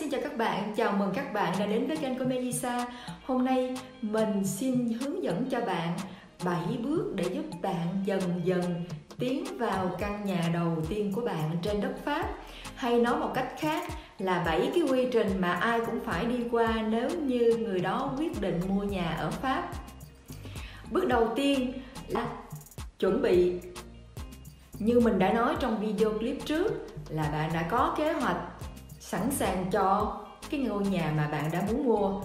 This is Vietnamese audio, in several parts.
xin chào các bạn, chào mừng các bạn đã đến với kênh của Melissa. Hôm nay mình xin hướng dẫn cho bạn 7 bước để giúp bạn dần dần tiến vào căn nhà đầu tiên của bạn trên đất Pháp. Hay nói một cách khác là 7 cái quy trình mà ai cũng phải đi qua nếu như người đó quyết định mua nhà ở Pháp. Bước đầu tiên là chuẩn bị. Như mình đã nói trong video clip trước là bạn đã có kế hoạch sẵn sàng cho cái ngôi nhà mà bạn đã muốn mua.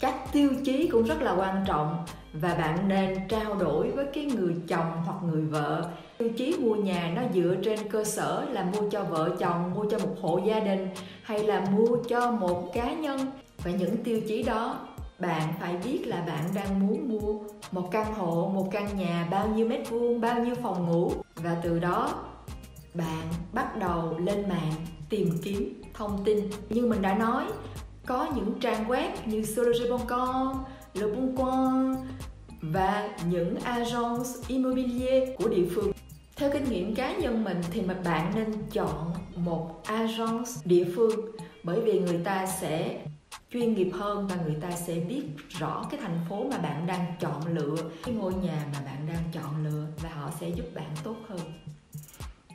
Các tiêu chí cũng rất là quan trọng và bạn nên trao đổi với cái người chồng hoặc người vợ. Tiêu chí mua nhà nó dựa trên cơ sở là mua cho vợ chồng, mua cho một hộ gia đình hay là mua cho một cá nhân. Và những tiêu chí đó bạn phải biết là bạn đang muốn mua một căn hộ, một căn nhà bao nhiêu mét vuông, bao nhiêu phòng ngủ. Và từ đó bạn bắt đầu lên mạng tìm kiếm thông tin như mình đã nói có những trang web như sologer.com, Le Bon Coin và những agence immobilier của địa phương. Theo kinh nghiệm cá nhân mình thì mà bạn nên chọn một agence địa phương bởi vì người ta sẽ chuyên nghiệp hơn và người ta sẽ biết rõ cái thành phố mà bạn đang chọn lựa cái ngôi nhà mà bạn đang chọn lựa và họ sẽ giúp bạn tốt hơn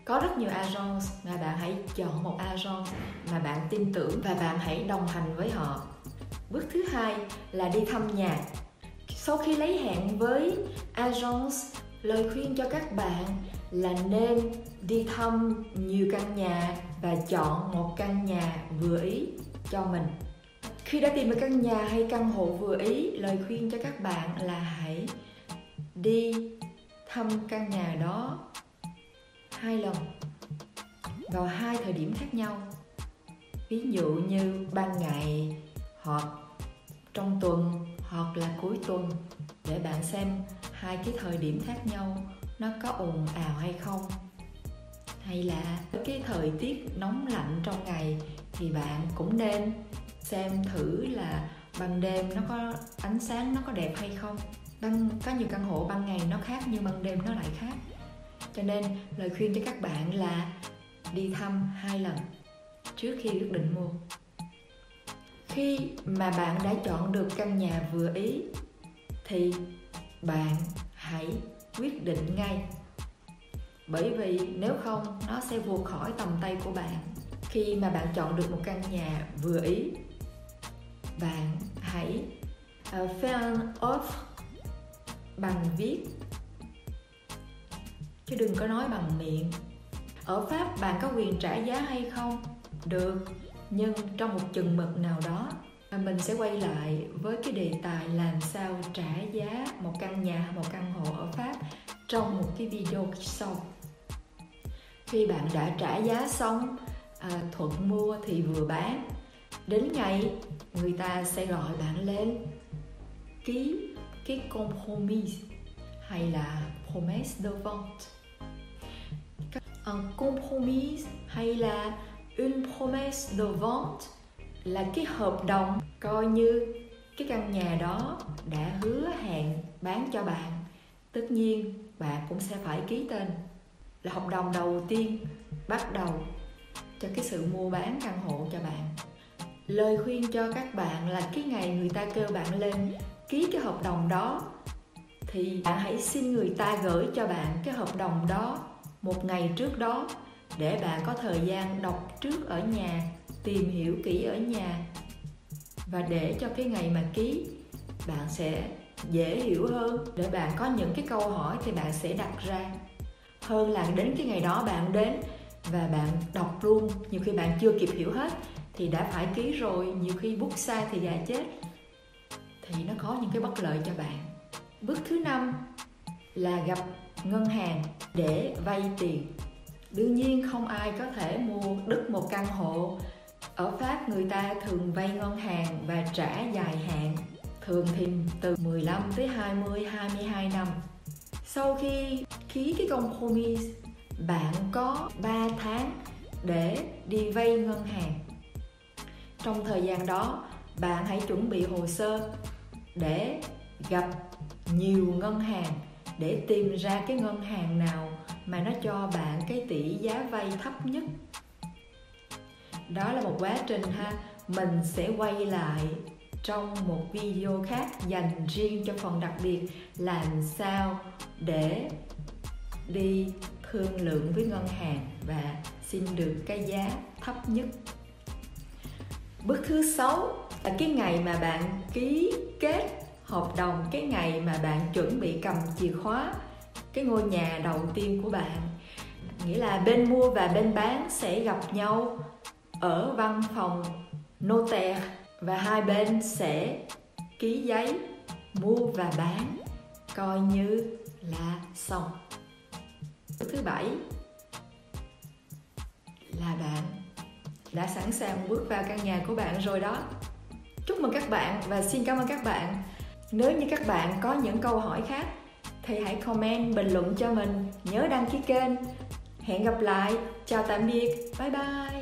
có rất nhiều agents mà bạn hãy chọn một agent mà bạn tin tưởng và bạn hãy đồng hành với họ. Bước thứ hai là đi thăm nhà. Sau khi lấy hẹn với agents, lời khuyên cho các bạn là nên đi thăm nhiều căn nhà và chọn một căn nhà vừa ý cho mình. Khi đã tìm được căn nhà hay căn hộ vừa ý, lời khuyên cho các bạn là hãy đi thăm căn nhà đó hai lần, vào hai thời điểm khác nhau. Ví dụ như ban ngày hoặc trong tuần hoặc là cuối tuần, để bạn xem hai cái thời điểm khác nhau nó có ồn ào hay không. Hay là cái thời tiết nóng lạnh trong ngày thì bạn cũng nên xem thử là ban đêm nó có ánh sáng nó có đẹp hay không. Ban, có nhiều căn hộ ban ngày nó khác nhưng ban đêm nó lại khác cho nên lời khuyên cho các bạn là đi thăm hai lần trước khi quyết định mua. Khi mà bạn đã chọn được căn nhà vừa ý thì bạn hãy quyết định ngay. Bởi vì nếu không nó sẽ vượt khỏi tầm tay của bạn. Khi mà bạn chọn được một căn nhà vừa ý bạn hãy ờ, uh, faire off bằng viết chứ đừng có nói bằng miệng. Ở pháp bạn có quyền trả giá hay không? Được nhưng trong một chừng mực nào đó mình sẽ quay lại với cái đề tài làm sao trả giá một căn nhà một căn hộ ở pháp trong một cái video sau. Khi bạn đã trả giá xong à, thuận mua thì vừa bán. Đến ngày người ta sẽ gọi bạn lên ký cái compromise hay là promesse de vente? Un compromis hay là une promesse de vente là cái hợp đồng coi như cái căn nhà đó đã hứa hẹn bán cho bạn. Tất nhiên, bạn cũng sẽ phải ký tên. Là hợp đồng đầu tiên bắt đầu cho cái sự mua bán căn hộ cho bạn. Lời khuyên cho các bạn là cái ngày người ta kêu bạn lên ký cái hợp đồng đó thì bạn hãy xin người ta gửi cho bạn cái hợp đồng đó một ngày trước đó, để bạn có thời gian đọc trước ở nhà, tìm hiểu kỹ ở nhà. Và để cho cái ngày mà ký, bạn sẽ dễ hiểu hơn. Để bạn có những cái câu hỏi thì bạn sẽ đặt ra. Hơn là đến cái ngày đó bạn đến và bạn đọc luôn. Nhiều khi bạn chưa kịp hiểu hết thì đã phải ký rồi. Nhiều khi bút sai thì gà chết. Thì nó có những cái bất lợi cho bạn bước thứ năm là gặp ngân hàng để vay tiền. Đương nhiên không ai có thể mua đứt một căn hộ. Ở Pháp, người ta thường vay ngân hàng và trả dài hạn, thường thì từ 15 tới 20 22 năm. Sau khi ký cái công promise bạn có 3 tháng để đi vay ngân hàng. Trong thời gian đó, bạn hãy chuẩn bị hồ sơ để gặp nhiều ngân hàng để tìm ra cái ngân hàng nào mà nó cho bạn cái tỷ giá vay thấp nhất. Đó là một quá trình ha, mình sẽ quay lại trong một video khác dành riêng cho phần đặc biệt làm sao để đi thương lượng với ngân hàng và xin được cái giá thấp nhất. Bước thứ sáu là cái ngày mà bạn ký kết hợp đồng cái ngày mà bạn chuẩn bị cầm chìa khóa, cái ngôi nhà đầu tiên của bạn. Nghĩa là bên mua và bên bán sẽ gặp nhau ở văn phòng notaire và hai bên sẽ ký giấy mua và bán, coi như là xong. Thứ bảy là bạn đã sẵn sàng bước vào căn nhà của bạn rồi đó. Chúc mừng các bạn và xin cảm ơn các bạn nếu như các bạn có những câu hỏi khác, thì hãy comment bình luận cho mình, nhớ đăng ký kênh. Hẹn gặp lại, chào tạm biệt, bye bye.